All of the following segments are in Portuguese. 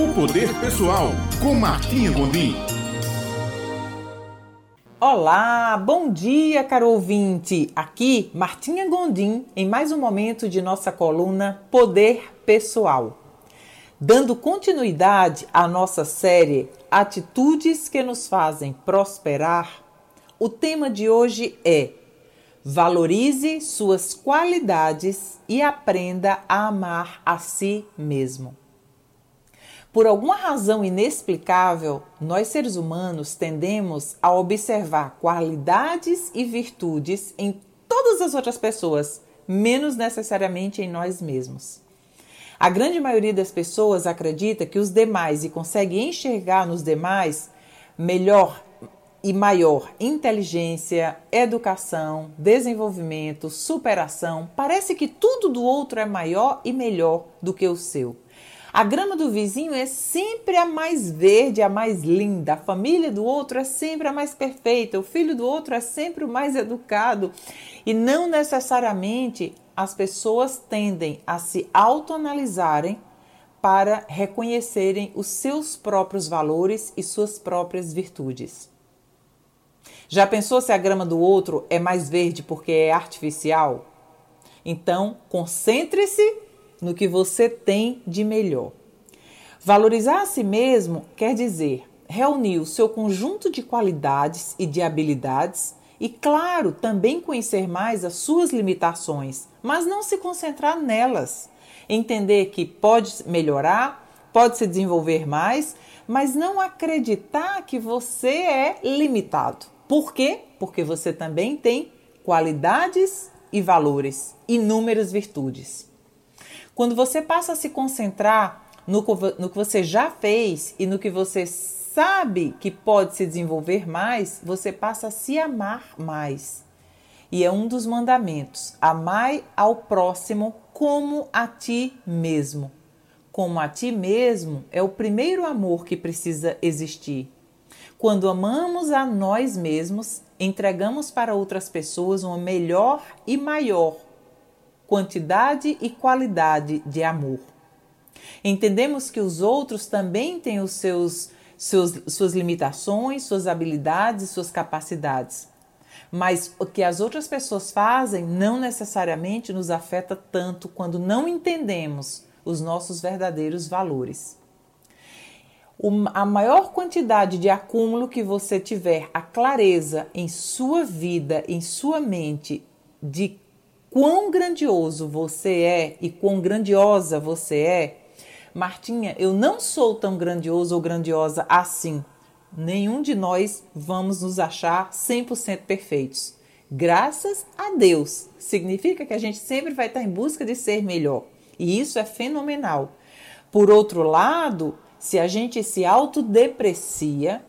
O Poder Pessoal, com Martinha Gondim. Olá, bom dia, caro ouvinte. Aqui, Martinha Gondim, em mais um momento de nossa coluna Poder Pessoal. Dando continuidade à nossa série Atitudes que nos fazem prosperar, o tema de hoje é Valorize suas qualidades e aprenda a amar a si mesmo. Por alguma razão inexplicável, nós seres humanos tendemos a observar qualidades e virtudes em todas as outras pessoas, menos necessariamente em nós mesmos. A grande maioria das pessoas acredita que os demais e consegue enxergar nos demais melhor e maior inteligência, educação, desenvolvimento, superação. Parece que tudo do outro é maior e melhor do que o seu. A grama do vizinho é sempre a mais verde, a mais linda. A família do outro é sempre a mais perfeita. O filho do outro é sempre o mais educado. E não necessariamente as pessoas tendem a se autoanalisarem para reconhecerem os seus próprios valores e suas próprias virtudes. Já pensou se a grama do outro é mais verde porque é artificial? Então, concentre-se no que você tem de melhor. Valorizar a si mesmo quer dizer reunir o seu conjunto de qualidades e de habilidades e, claro, também conhecer mais as suas limitações, mas não se concentrar nelas. Entender que pode melhorar, pode se desenvolver mais, mas não acreditar que você é limitado. Por quê? Porque você também tem qualidades e valores, inúmeras virtudes. Quando você passa a se concentrar no, no que você já fez e no que você sabe que pode se desenvolver mais, você passa a se amar mais. E é um dos mandamentos: amai ao próximo como a ti mesmo. Como a ti mesmo é o primeiro amor que precisa existir. Quando amamos a nós mesmos, entregamos para outras pessoas uma melhor e maior quantidade e qualidade de amor. Entendemos que os outros também têm os seus, seus suas limitações, suas habilidades suas capacidades. Mas o que as outras pessoas fazem não necessariamente nos afeta tanto quando não entendemos os nossos verdadeiros valores. a maior quantidade de acúmulo que você tiver a clareza em sua vida, em sua mente, de quão grandioso você é e quão grandiosa você é, Martinha, eu não sou tão grandioso ou grandiosa assim. Nenhum de nós vamos nos achar 100% perfeitos. Graças a Deus. Significa que a gente sempre vai estar em busca de ser melhor. E isso é fenomenal. Por outro lado, se a gente se autodeprecia,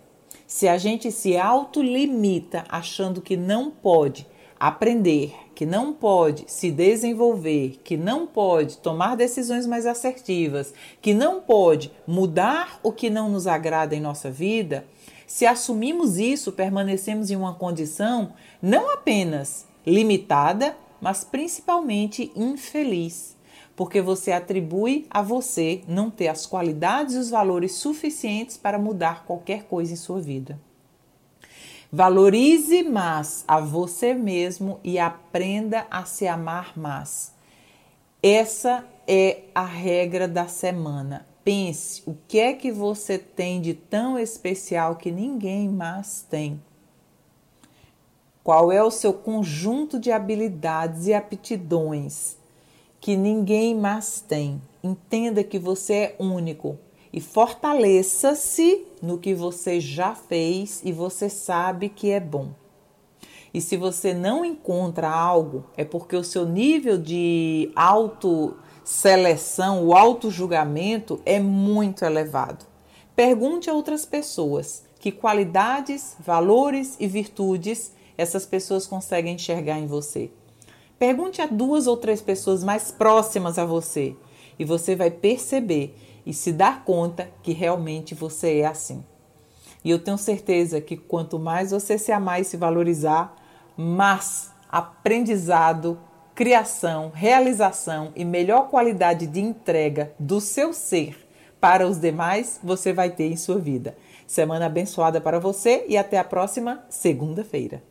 se a gente se autolimita achando que não pode aprender, que não pode se desenvolver, que não pode tomar decisões mais assertivas, que não pode mudar o que não nos agrada em nossa vida, se assumimos isso, permanecemos em uma condição não apenas limitada, mas principalmente infeliz, porque você atribui a você não ter as qualidades e os valores suficientes para mudar qualquer coisa em sua vida. Valorize mais a você mesmo e aprenda a se amar mais. Essa é a regra da semana. Pense o que é que você tem de tão especial que ninguém mais tem. Qual é o seu conjunto de habilidades e aptidões que ninguém mais tem? Entenda que você é único e fortaleça-se no que você já fez e você sabe que é bom. E se você não encontra algo, é porque o seu nível de autoseleção, o auto-julgamento é muito elevado. Pergunte a outras pessoas que qualidades, valores e virtudes essas pessoas conseguem enxergar em você. Pergunte a duas ou três pessoas mais próximas a você e você vai perceber e se dar conta que realmente você é assim. E eu tenho certeza que quanto mais você se amar e se valorizar, mais aprendizado, criação, realização e melhor qualidade de entrega do seu ser para os demais você vai ter em sua vida. Semana abençoada para você e até a próxima segunda-feira.